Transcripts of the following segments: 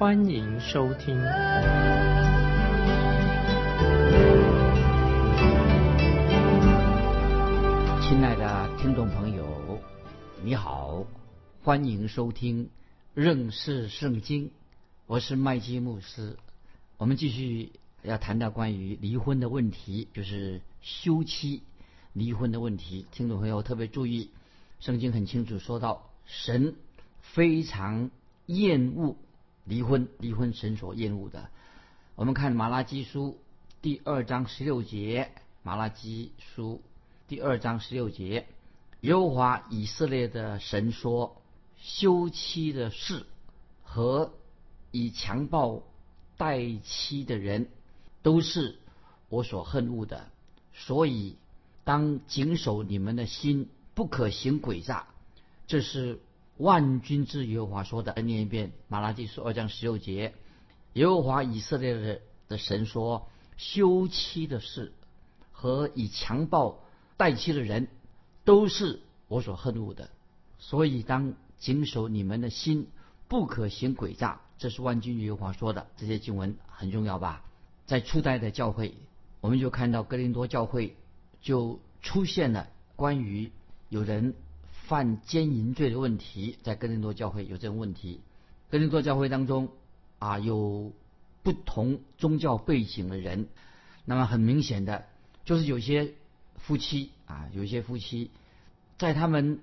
欢迎收听。亲爱的听众朋友，你好，欢迎收听认识圣经。我是麦基牧师。我们继续要谈到关于离婚的问题，就是休妻离婚的问题。听众朋友特别注意，圣经很清楚说到，神非常厌恶离婚，离婚神所厌恶的。我们看马拉基书第二章十六节，马拉基书。第二章十六节，耶和华以色列的神说：“休妻的事和以强暴待妻的人，都是我所恨恶的。所以当谨守你们的心，不可行诡诈。”这是万军之耶和华说的。再念一遍，马拉基书二章十六节，耶和华以色列的的神说：“休妻的事和以强暴。”待妻的人都是我所恨恶的，所以当谨守你们的心，不可行诡诈。这是万军耶和华说的。这些经文很重要吧？在初代的教会，我们就看到哥林多教会就出现了关于有人犯奸淫罪的问题。在哥林多教会有这种问题。哥林多教会当中啊，有不同宗教背景的人，那么很明显的就是有些。夫妻啊，有些夫妻，在他们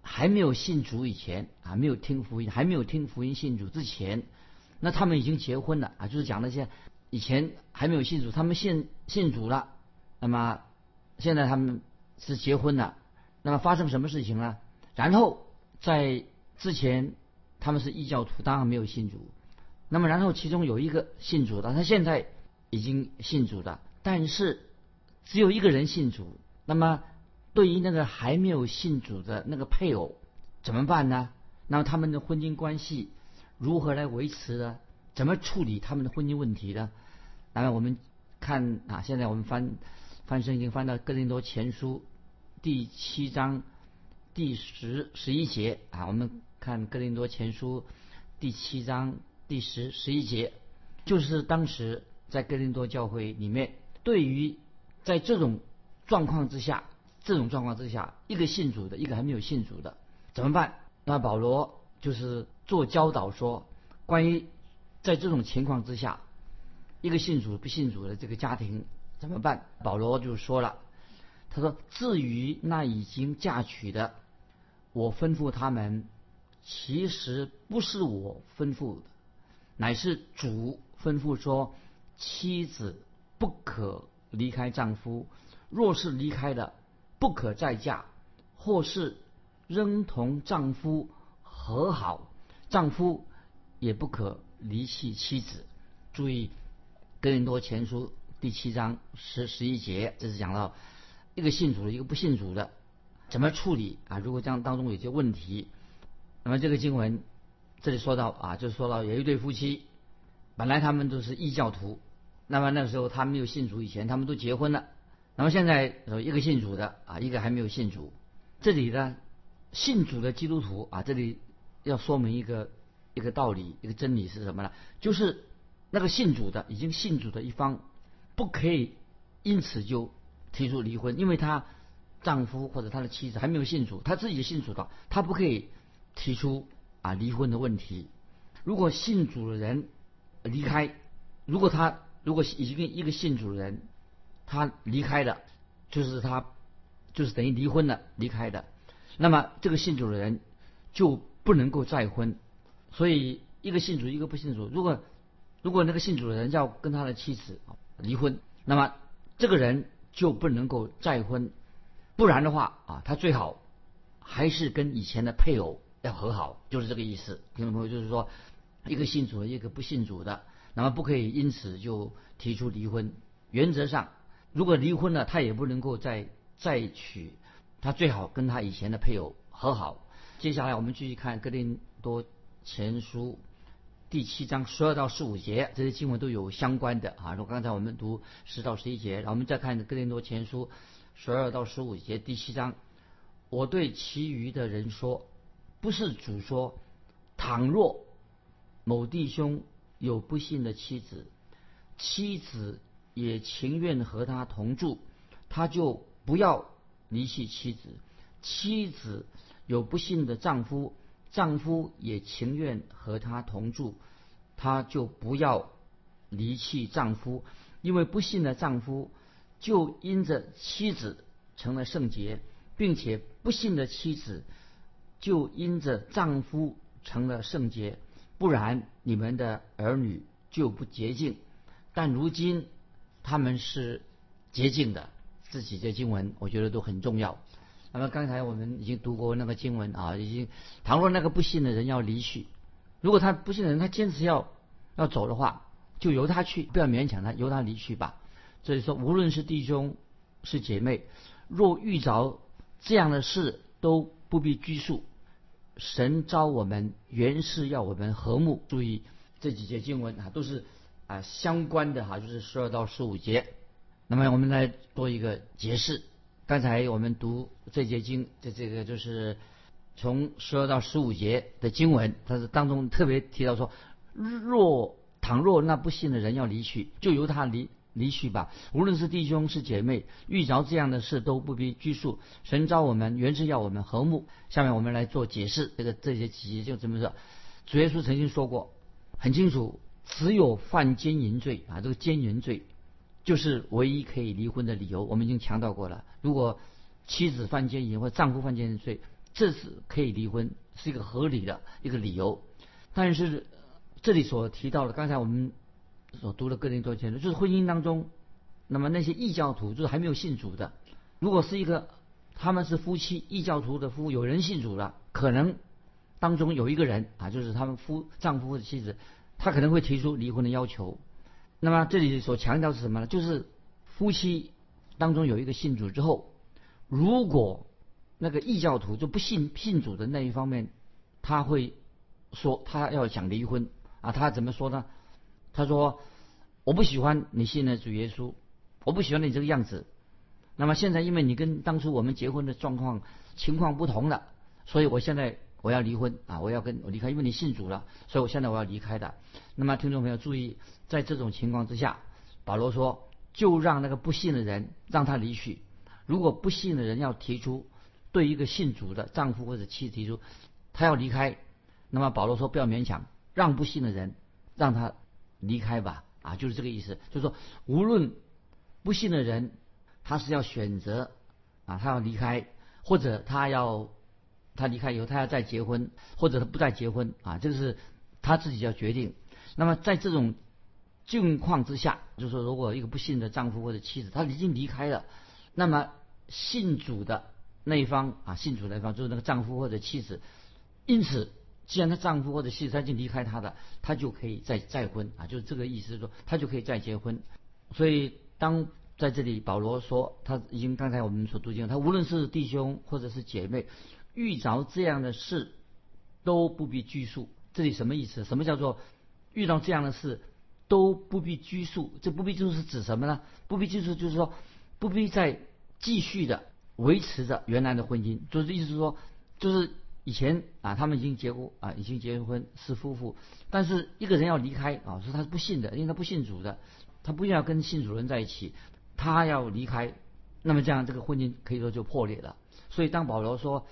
还没有信主以前啊，没有听福音，还没有听福音信主之前，那他们已经结婚了啊，就是讲那些以前还没有信主，他们信信主了，那么现在他们是结婚了，那么发生什么事情呢？然后在之前他们是异教徒，当然没有信主，那么然后其中有一个信主的，他现在已经信主了，但是。只有一个人信主，那么对于那个还没有信主的那个配偶怎么办呢？那么他们的婚姻关系如何来维持呢？怎么处理他们的婚姻问题呢？那么我们看啊，现在我们翻翻圣经翻到哥林多前书第七章第十十一节啊，我们看哥林多前书第七章第十十一节，就是当时在哥林多教会里面对于在这种状况之下，这种状况之下，一个信主的，一个还没有信主的，怎么办？那保罗就是做教导说，关于在这种情况之下，一个信主不信主的这个家庭怎么办？保罗就说了，他说：“至于那已经嫁娶的，我吩咐他们，其实不是我吩咐的，乃是主吩咐说，妻子不可。”离开丈夫，若是离开了，不可再嫁；或是仍同丈夫和好，丈夫也不可离弃妻子。注意《哥林多前书》第七章十十一节，这是讲到一个信主的，一个不信主的怎么处理啊？如果这样当中有些问题，那么这个经文这里说到啊，就说到有一对夫妻，本来他们都是异教徒。那么那个时候他没有信主，以前他们都结婚了。那么现在有一个信主的啊，一个还没有信主。这里呢，信主的基督徒啊，这里要说明一个一个道理，一个真理是什么呢？就是那个信主的已经信主的一方，不可以因此就提出离婚，因为他丈夫或者他的妻子还没有信主，他自己信主的，他不可以提出啊离婚的问题。如果信主的人离开，如果他如果已经一个信主的人，他离开了，就是他，就是等于离婚了，离开的，那么这个信主的人就不能够再婚。所以一个信主，一个不信主。如果如果那个信主的人要跟他的妻子离婚，那么这个人就不能够再婚。不然的话啊，他最好还是跟以前的配偶要和好，就是这个意思。听众朋友，就是说一个信主的，一个不信主的。那么不可以因此就提出离婚。原则上，如果离婚了，他也不能够再再娶，他最好跟他以前的配偶和好。接下来我们继续看哥林多前书第七章十二到十五节，这些经文都有相关的啊。如果刚才我们读十到十一节，然后我们再看哥林多前书十二到十五节第七章，我对其余的人说，不是主说，倘若某弟兄有不幸的妻子，妻子也情愿和他同住，他就不要离弃妻子；妻子有不幸的丈夫，丈夫也情愿和他同住，他就不要离弃丈夫，因为不幸的丈夫就因着妻子成了圣洁，并且不幸的妻子就因着丈夫成了圣洁，不然你们的儿女就不洁净。但如今他们是洁净的，这几节经文我觉得都很重要。那么刚才我们已经读过那个经文啊，已经倘若那个不信的人要离去，如果他不信的人他坚持要要走的话，就由他去，不要勉强他，由他离去吧。所以说，无论是弟兄是姐妹，若遇着这样的事，都不必拘束。神召我们原是要我们和睦。注意这几节经文啊，都是啊相关的哈，就是十二到十五节。那么我们来做一个解释。刚才我们读这节经，这这个就是从十二到十五节的经文，它是当中特别提到说，若倘若那不信的人要离去，就由他离离去吧。无论是弟兄是姐妹，遇着这样的事都不必拘束。神召我们原是要我们和睦。下面我们来做解释，这个这些几节就这么说。主耶稣曾经说过，很清楚，只有犯奸淫罪啊，这个奸淫罪。就是唯一可以离婚的理由，我们已经强调过了。如果妻子犯奸淫或丈夫犯奸淫罪，这是可以离婚，是一个合理的一个理由。但是这里所提到的，刚才我们所读的个人多前书，就是婚姻当中，那么那些异教徒，就是还没有信主的，如果是一个他们是夫妻，异教徒的夫，有人信主了，可能当中有一个人啊，就是他们夫丈夫或者妻子，他可能会提出离婚的要求。那么这里所强调是什么呢？就是夫妻当中有一个信主之后，如果那个异教徒就不信信主的那一方面，他会说他要想离婚啊，他怎么说呢？他说我不喜欢你信的主耶稣，我不喜欢你这个样子。那么现在因为你跟当初我们结婚的状况情况不同了，所以我现在我要离婚啊，我要跟我离开，因为你信主了，所以我现在我要离开的。那么听众朋友注意。在这种情况之下，保罗说：“就让那个不信的人让他离去。如果不信的人要提出对一个信主的丈夫或者妻子提出他要离开，那么保罗说不要勉强，让不信的人让他离开吧。啊，就是这个意思。就是说，无论不信的人他是要选择啊，他要离开，或者他要他离开以后他要再结婚，或者他不再结婚啊，这个是他自己要决定。那么在这种境况之下，就是说，如果一个不幸的丈夫或者妻子，他已经离开了，那么信主的那一方啊，信主那一方就是那个丈夫或者妻子，因此，既然她丈夫或者妻子他已经离开她的，她就可以再再婚啊，就是这个意思，是说她就可以再结婚。所以，当在这里保罗说他已经刚才我们所读经，他无论是弟兄或者是姐妹，遇着这样的事都不必拘束。这里什么意思？什么叫做遇到这样的事？都不必拘束，这不必拘束是指什么呢？不必拘束就是说，不必再继续的维持着原来的婚姻，就是意思说，就是以前啊，他们已经结过啊，已经结婚是夫妇，但是一个人要离开啊，说他是不信的，因为他不信主的，他不要跟信主人在一起，他要离开，那么这样这个婚姻可以说就破裂了。所以当保罗说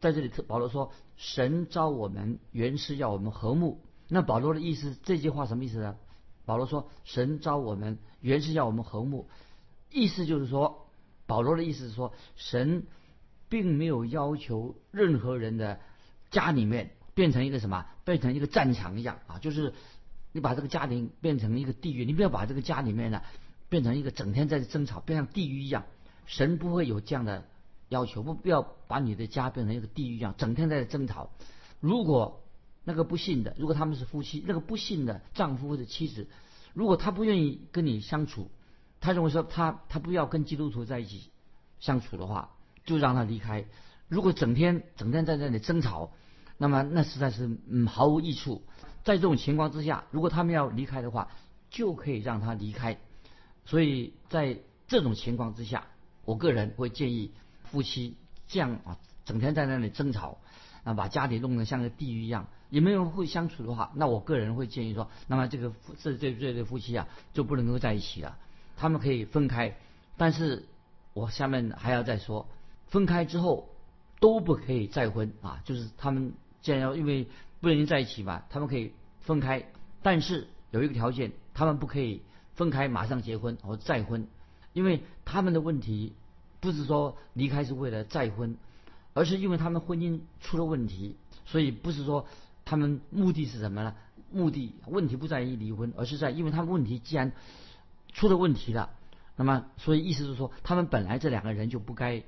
在这里，保罗说神召我们原是要我们和睦，那保罗的意思这句话什么意思呢？保罗说：“神召我们，原是要我们和睦。”意思就是说，保罗的意思是说，神并没有要求任何人的家里面变成一个什么，变成一个战场一样啊！就是你把这个家庭变成一个地狱，你不要把这个家里面呢变成一个整天在争吵，变成地狱一样。神不会有这样的要求，不不要把你的家变成一个地狱一样，整天在争吵。如果那个不信的，如果他们是夫妻，那个不信的丈夫或者妻子，如果他不愿意跟你相处，他认为说他他不要跟基督徒在一起相处的话，就让他离开。如果整天整天在那里争吵，那么那实在是嗯毫无益处。在这种情况之下，如果他们要离开的话，就可以让他离开。所以在这种情况之下，我个人会建议夫妻这样啊，整天在那里争吵，啊，把家里弄得像个地狱一样，也没有人会相处的话，那我个人会建议说，那么这个这这这对夫妻啊就不能够在一起了，他们可以分开。但是我下面还要再说，分开之后都不可以再婚啊，就是他们既然要因为不能在一起嘛，他们可以分开，但是有一个条件，他们不可以。分开马上结婚或再婚，因为他们的问题不是说离开是为了再婚，而是因为他们婚姻出了问题，所以不是说他们目的是什么呢？目的问题不在于离婚，而是在因为他们问题既然出了问题了，那么所以意思是说他们本来这两个人就不该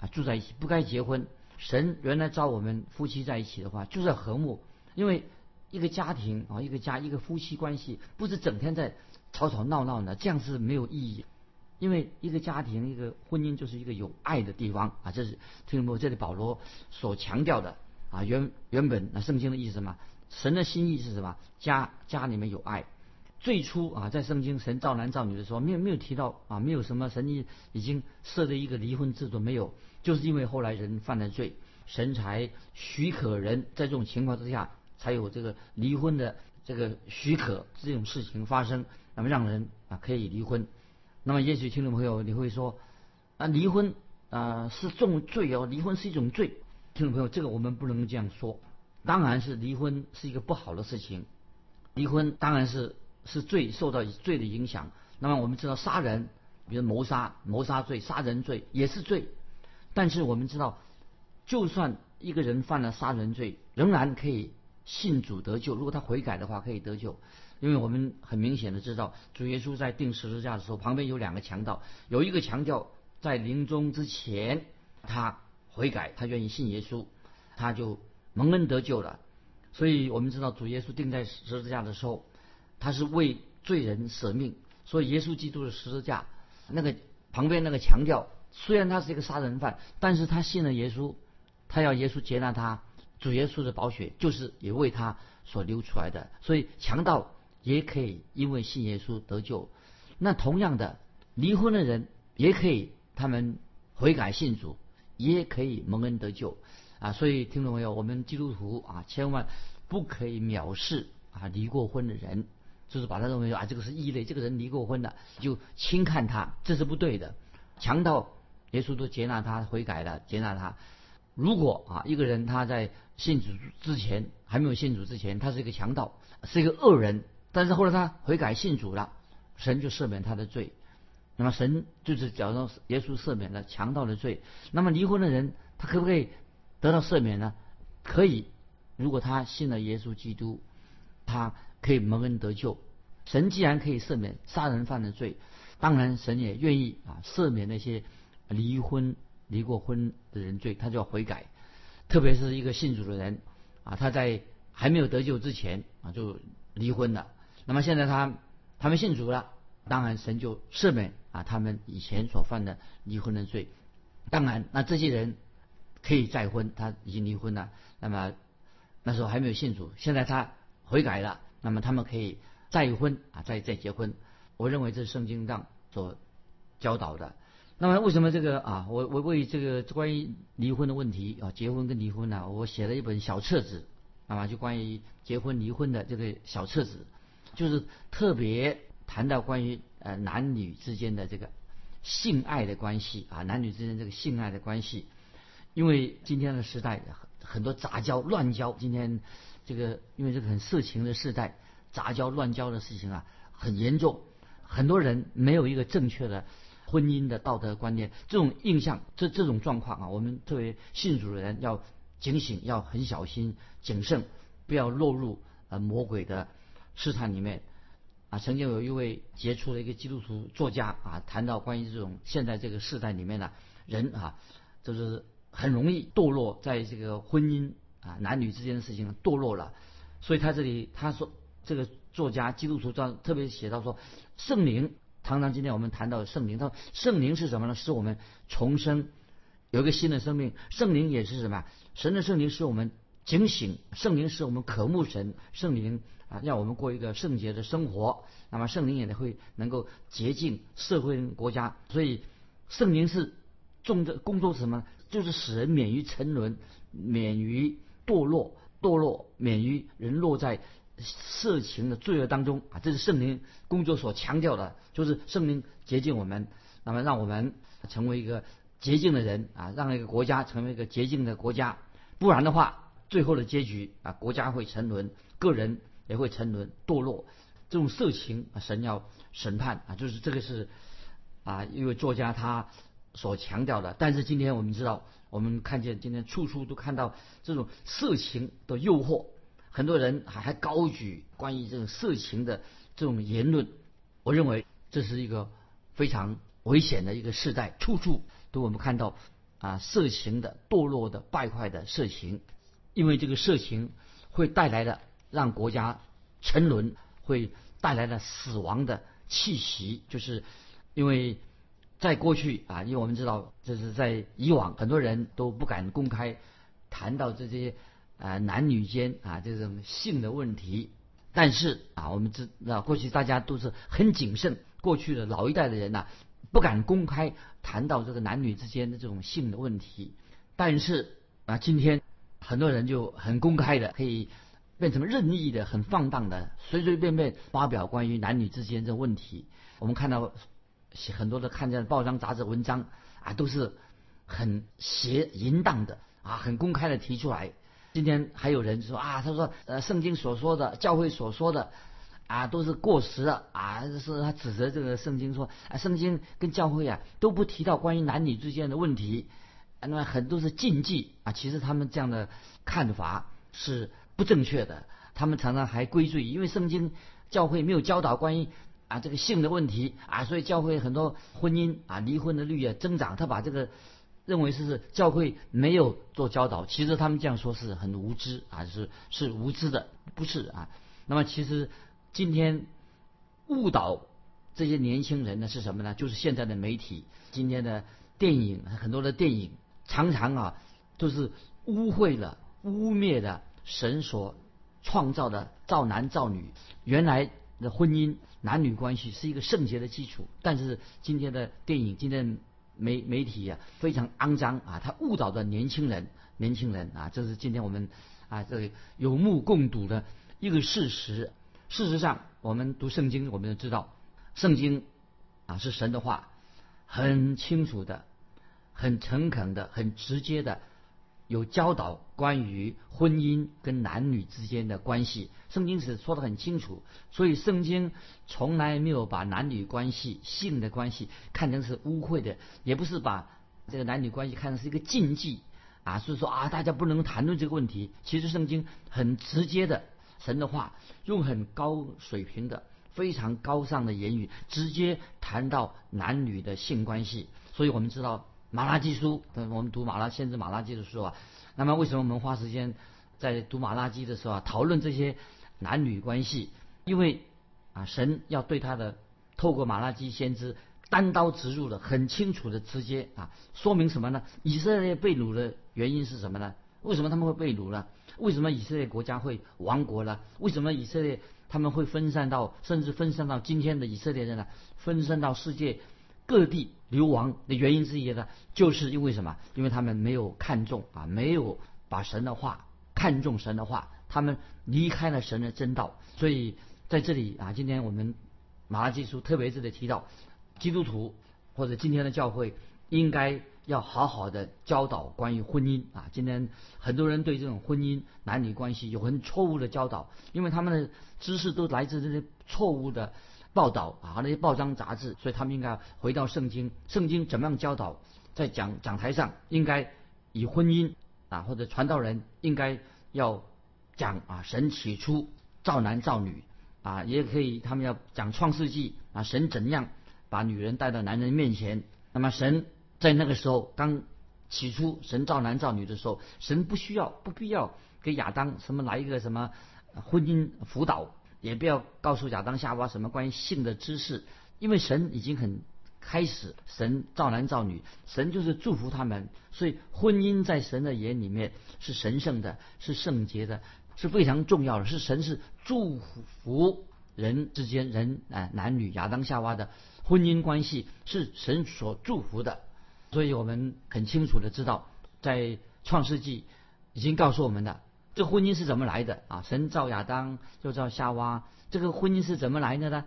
啊住在一起，不该结婚。神原来招我们夫妻在一起的话，就是和睦，因为一个家庭啊，一个家，一个夫妻关系不是整天在。吵吵闹闹的，这样是没有意义。因为一个家庭、一个婚姻就是一个有爱的地方啊，这是听懂没？这里保罗所强调的啊，原原本那圣经的意思什么？神的心意是什么？家家里面有爱。最初啊，在圣经神造男造女的时候，没有没有提到啊，没有什么神已已经设的一个离婚制度没有，就是因为后来人犯了罪，神才许可人在这种情况之下才有这个离婚的这个许可这种事情发生。那么让人啊可以离婚，那么也许听众朋友你会说啊离婚啊是重罪哦，离婚是一种罪。听众朋友，这个我们不能这样说。当然是离婚是一个不好的事情，离婚当然是是罪，受到罪的影响。那么我们知道杀人，比如谋杀、谋杀罪、杀人罪也是罪。但是我们知道，就算一个人犯了杀人罪，仍然可以信主得救。如果他悔改的话，可以得救。因为我们很明显的知道，主耶稣在钉十字架的时候，旁边有两个强盗，有一个强盗在临终之前，他悔改，他愿意信耶稣，他就蒙恩得救了。所以我们知道，主耶稣钉在十字架的时候，他是为罪人舍命。所以耶稣基督的十字架，那个旁边那个强调，虽然他是一个杀人犯，但是他信了耶稣，他要耶稣接纳他，主耶稣的宝血就是也为他所流出来的。所以强盗。也可以因为信耶稣得救，那同样的离婚的人也可以，他们悔改信主，也可以蒙恩得救啊！所以听懂没有？我们基督徒啊，千万不可以藐视啊离过婚的人，就是把他认为啊这个是异类，这个人离过婚的就轻看他，这是不对的。强盗耶稣都接纳他悔改了，接纳他。如果啊一个人他在信主之前还没有信主之前，他是一个强盗，是一个恶人。但是后来他悔改信主了，神就赦免他的罪。那么神就是假如耶稣赦免了强盗的罪，那么离婚的人他可不可以得到赦免呢？可以，如果他信了耶稣基督，他可以蒙恩得救。神既然可以赦免杀人犯的罪，当然神也愿意啊赦免那些离婚离过婚的人罪，他就要悔改。特别是一个信主的人啊，他在还没有得救之前啊就离婚了。那么现在他他们信主了，当然神就赦免啊他们以前所犯的离婚的罪。当然，那这些人可以再婚，他已经离婚了。那么那时候还没有信主，现在他悔改了，那么他们可以再婚啊，再再结婚。我认为这是圣经上所教导的。那么为什么这个啊，我我为这个关于离婚的问题啊，结婚跟离婚呢，我写了一本小册子啊，就关于结婚离婚的这个小册子。就是特别谈到关于呃男女之间的这个性爱的关系啊，男女之间这个性爱的关系，因为今天的时代很很多杂交乱交，今天这个因为这个很色情的时代，杂交乱交的事情啊很严重，很多人没有一个正确的婚姻的道德观念，这种印象这这种状况啊，我们作为信主的人要警醒，要很小心谨慎，不要落入呃魔鬼的。试探里面啊，曾经有一位杰出的一个基督徒作家啊，谈到关于这种现在这个时代里面呢，人啊，就是很容易堕落在这个婚姻啊男女之间的事情堕落了。所以他这里他说这个作家基督徒专特别写到说，圣灵常常今天我们谈到圣灵，他说圣灵是什么呢？是我们重生，有一个新的生命。圣灵也是什么？神的圣灵使我们警醒，圣灵使我们渴慕神，圣灵啊让我们过一个圣洁的生活。那么圣灵也会能够洁净社会国家，所以圣灵是重的工作是什么？就是使人免于沉沦，免于堕落，堕落免于人落在色情的罪恶当中啊！这是圣灵工作所强调的，就是圣灵洁净我们，那么让我们成为一个洁净的人啊，让一个国家成为一个洁净的国家。不然的话，最后的结局啊，国家会沉沦，个人也会沉沦堕落。这种色情啊，神要审判啊，就是这个是啊，一位作家他所强调的。但是今天我们知道，我们看见今天处处都看到这种色情的诱惑，很多人还还高举关于这种色情的这种言论。我认为这是一个非常危险的一个时代，处处都我们看到啊色情的堕落的败坏的色情，因为这个色情会带来的让国家沉沦。会带来了死亡的气息，就是因为在过去啊，因为我们知道，就是在以往，很多人都不敢公开谈到这些啊男女间啊这种性的问题。但是啊，我们知道过去大家都是很谨慎，过去的老一代的人呐，不敢公开谈到这个男女之间的这种性的问题。但是啊，今天很多人就很公开的可以。变成任意的、很放荡的，随随便便发表关于男女之间这问题。我们看到很多的看见报章杂志文章啊，都是很邪淫荡的啊，很公开的提出来。今天还有人说啊，他说呃，圣经所说的、教会所说的啊，都是过时的啊，是他指责这个圣经说啊，圣经跟教会啊都不提到关于男女之间的问题，那么很多是禁忌啊。其实他们这样的看法是。不正确的，他们常常还归罪，因为圣经教会没有教导关于啊这个性的问题啊，所以教会很多婚姻啊离婚的率啊增长。他把这个认为是教会没有做教导，其实他们这样说是很无知啊，是是无知的，不是啊。那么其实今天误导这些年轻人的是什么呢？就是现在的媒体，今天的电影很多的电影常常啊都是污秽了、污蔑的。神所创造的造男造女，原来的婚姻男女关系是一个圣洁的基础。但是今天的电影、今天媒媒体呀，非常肮脏啊，它误导的年轻人，年轻人啊，这是今天我们啊这个有目共睹的一个事实。事实上，我们读圣经，我们就知道，圣经啊是神的话，很清楚的、很诚恳的、很直接的。有教导关于婚姻跟男女之间的关系，圣经是说的很清楚，所以圣经从来没有把男女关系、性的关系看成是污秽的，也不是把这个男女关系看成是一个禁忌啊，所以说啊，大家不能谈论这个问题。其实圣经很直接的，神的话用很高水平的、非常高尚的言语，直接谈到男女的性关系，所以我们知道。马拉基书，我们读马拉先知马拉基的书啊。那么为什么我们花时间在读马拉基的时候啊，讨论这些男女关系？因为啊，神要对他的透过马拉基先知单刀直入的、很清楚的直接啊，说明什么呢？以色列被掳的原因是什么呢？为什么他们会被掳呢？为什么以色列国家会亡国呢？为什么以色列他们会分散到，甚至分散到今天的以色列人呢？分散到世界？各地流亡的原因之一呢，就是因为什么？因为他们没有看重啊，没有把神的话看重神的话，他们离开了神的真道。所以在这里啊，今天我们马拉基书特别值得提到，基督徒或者今天的教会应该要好好的教导关于婚姻啊。今天很多人对这种婚姻男女关系有很错误的教导，因为他们的知识都来自这些错误的。报道啊，那些报章杂志，所以他们应该回到圣经。圣经怎么样教导？在讲讲台上，应该以婚姻啊，或者传道人应该要讲啊，神起初造男造女啊，也可以他们要讲创世纪啊，神怎样把女人带到男人面前。那么神在那个时候刚起初神造男造女的时候，神不需要不必要给亚当什么来一个什么婚姻辅导。也不要告诉亚当夏娃什么关于性的知识，因为神已经很开始，神造男造女，神就是祝福他们，所以婚姻在神的眼里面是神圣的，是圣洁的，是非常重要的，是神是祝福人之间人啊男女亚当夏娃的婚姻关系是神所祝福的，所以我们很清楚的知道，在创世纪已经告诉我们的。这婚姻是怎么来的啊？神造亚当，又造夏娃，这个婚姻是怎么来的呢？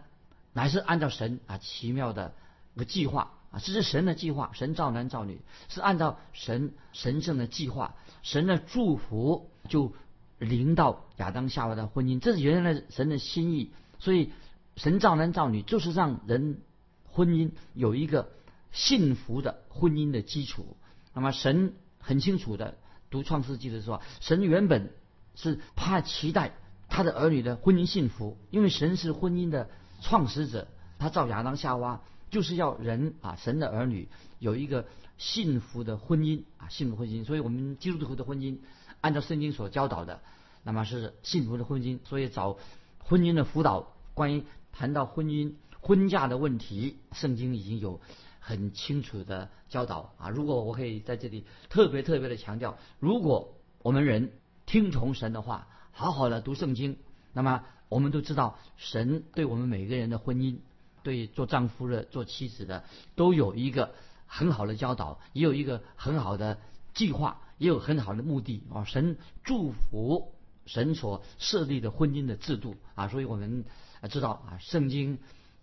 乃是按照神啊奇妙的一个计划啊，这是神的计划。神造男造女，是按照神神圣的计划，神的祝福就临到亚当夏娃的婚姻，这是原来神的心意。所以神造男造女，就是让人婚姻有一个幸福的婚姻的基础。那么神很清楚的。读创世纪的时候，神原本是怕期待他的儿女的婚姻幸福，因为神是婚姻的创始者，他造亚当夏娃就是要人啊，神的儿女有一个幸福的婚姻啊，幸福婚姻。所以我们基督徒的婚姻，按照圣经所教导的，那么是幸福的婚姻。所以找婚姻的辅导，关于谈到婚姻婚嫁的问题，圣经已经有。很清楚的教导啊！如果我可以在这里特别特别的强调，如果我们人听从神的话，好好的读圣经，那么我们都知道神对我们每个人的婚姻，对做丈夫的、做妻子的，都有一个很好的教导，也有一个很好的计划，也有很好的目的啊！神祝福神所设立的婚姻的制度啊！所以我们知道啊，圣经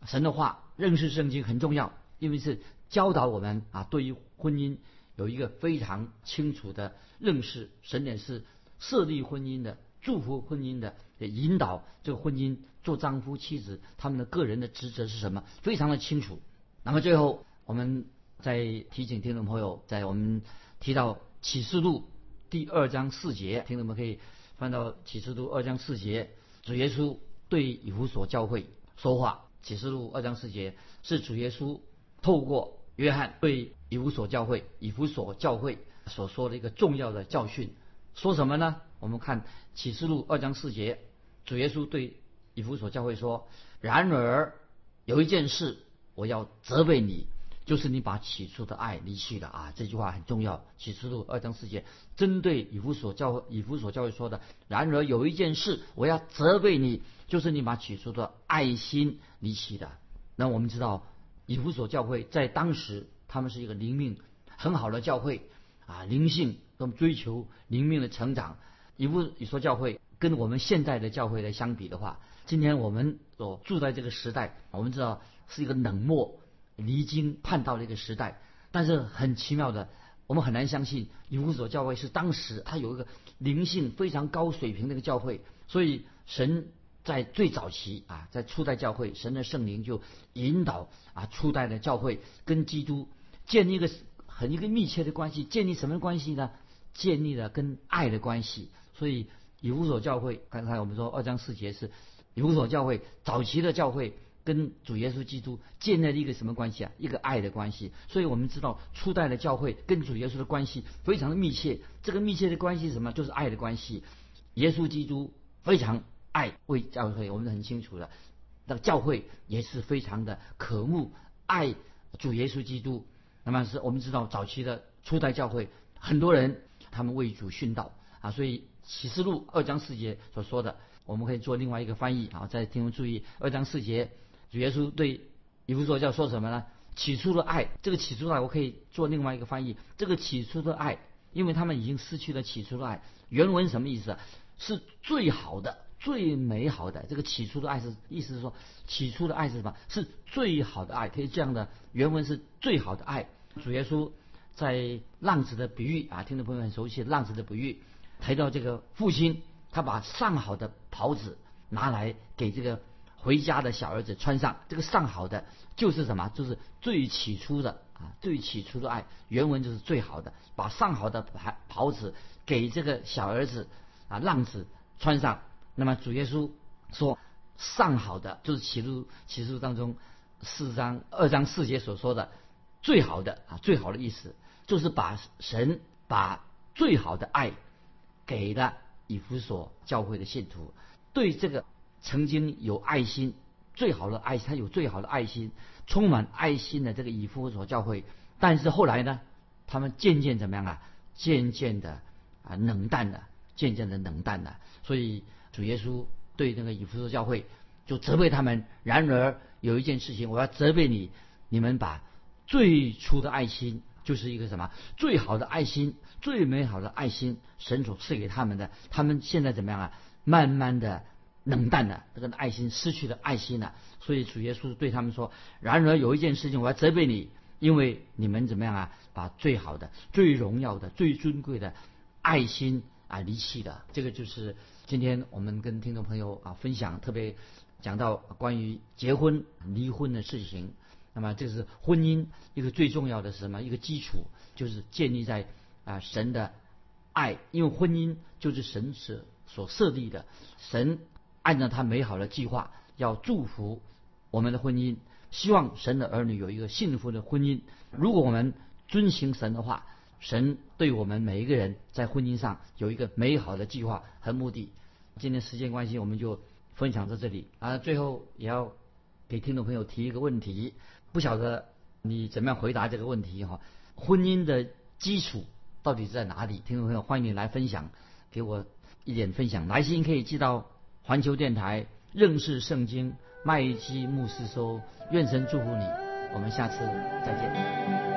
神的话，认识圣经很重要。因为是教导我们啊，对于婚姻有一个非常清楚的认识，神也是设立婚姻的、祝福婚姻的、引导这个婚姻做丈夫妻子他们的个人的职责是什么，非常的清楚。那么最后，我们再提醒听众朋友，在我们提到启示录第二章四节，听众们可以翻到启示录二章四节，主耶稣对以弗所教会说话。启示录二章四节是主耶稣。透过约翰对以弗所教会、以弗所教会所说的一个重要的教训，说什么呢？我们看启示录二章四节，主耶稣对以弗所教会说：“然而有一件事我要责备你，就是你把起初的爱离弃了啊！”这句话很重要。启示录二章四节针对以弗所教会、以弗所教会说的：“然而有一件事我要责备你，就是你把起初的爱心离弃的。”那我们知道。以弗所教会在当时，他们是一个灵命很好的教会啊，灵性那么追求灵命的成长。以弗所教会跟我们现在的教会来相比的话，今天我们所住在这个时代，我们知道是一个冷漠、离经叛道的一个时代。但是很奇妙的，我们很难相信以弗所教会是当时它有一个灵性非常高水平的一个教会。所以神。在最早期啊，在初代教会，神的圣灵就引导啊初代的教会跟基督建立一个很一个密切的关系。建立什么关系呢？建立了跟爱的关系。所以以弗所教会，刚才我们说二章四节是以弗所教会早期的教会跟主耶稣基督建立了一个什么关系啊？一个爱的关系。所以我们知道初代的教会跟主耶稣的关系非常的密切。这个密切的关系是什么？就是爱的关系。耶稣基督非常。爱为教会，我们很清楚的。那个教会也是非常的渴慕爱主耶稣基督。那么是我们知道早期的初代教会，很多人他们为主殉道啊。所以启示录二章四节所说的，我们可以做另外一个翻译啊。在听众注意，二章四节主耶稣对以弗所教说什么呢？起初的爱，这个起初的爱，我可以做另外一个翻译。这个起初的爱，因为他们已经失去了起初的爱。原文什么意思？是最好的。最美好的这个起初的爱是，意思是说，起初的爱是什么？是最好的爱，可以这样的原文是最好的爱。主耶稣在浪子的比喻啊，听众朋友很熟悉浪子的比喻，提到这个父亲，他把上好的袍子拿来给这个回家的小儿子穿上，这个上好的就是什么？就是最起初的啊，最起初的爱，原文就是最好的，把上好的袍袍子给这个小儿子啊浪子穿上。那么主耶稣说：“上好的就是启示启示当中四章二章四节所说的最好的啊，最好的意思就是把神把最好的爱给了以弗所教会的信徒。对这个曾经有爱心，最好的爱，他有最好的爱心，充满爱心的这个以弗所教会。但是后来呢，他们渐渐怎么样啊？渐渐的啊冷淡了，渐渐的冷淡了。所以主耶稣对那个以弗所教会就责备他们。然而有一件事情，我要责备你，你们把最初的爱心，就是一个什么最好的爱心，最美好的爱心，神所赐给他们的，他们现在怎么样啊？慢慢的。冷淡了，这个爱心失去了爱心了，所以主耶稣对他们说：“然而有一件事情我要责备你，因为你们怎么样啊？把最好的、最荣耀的、最尊贵的爱心啊离弃的。”这个就是今天我们跟听众朋友啊分享，特别讲到关于结婚、离婚的事情。那么这是婚姻一个最重要的是什么？一个基础就是建立在啊神的爱，因为婚姻就是神所所设立的，神。按照他美好的计划，要祝福我们的婚姻，希望神的儿女有一个幸福的婚姻。如果我们遵行神的话，神对我们每一个人在婚姻上有一个美好的计划和目的。今天时间关系，我们就分享到这里啊。最后也要给听众朋友提一个问题，不晓得你怎么样回答这个问题哈？婚姻的基础到底在哪里？听众朋友欢迎你来分享，给我一点分享。来信可以寄到。环球电台认识圣经麦基牧师说：“愿神祝福你，我们下次再见。”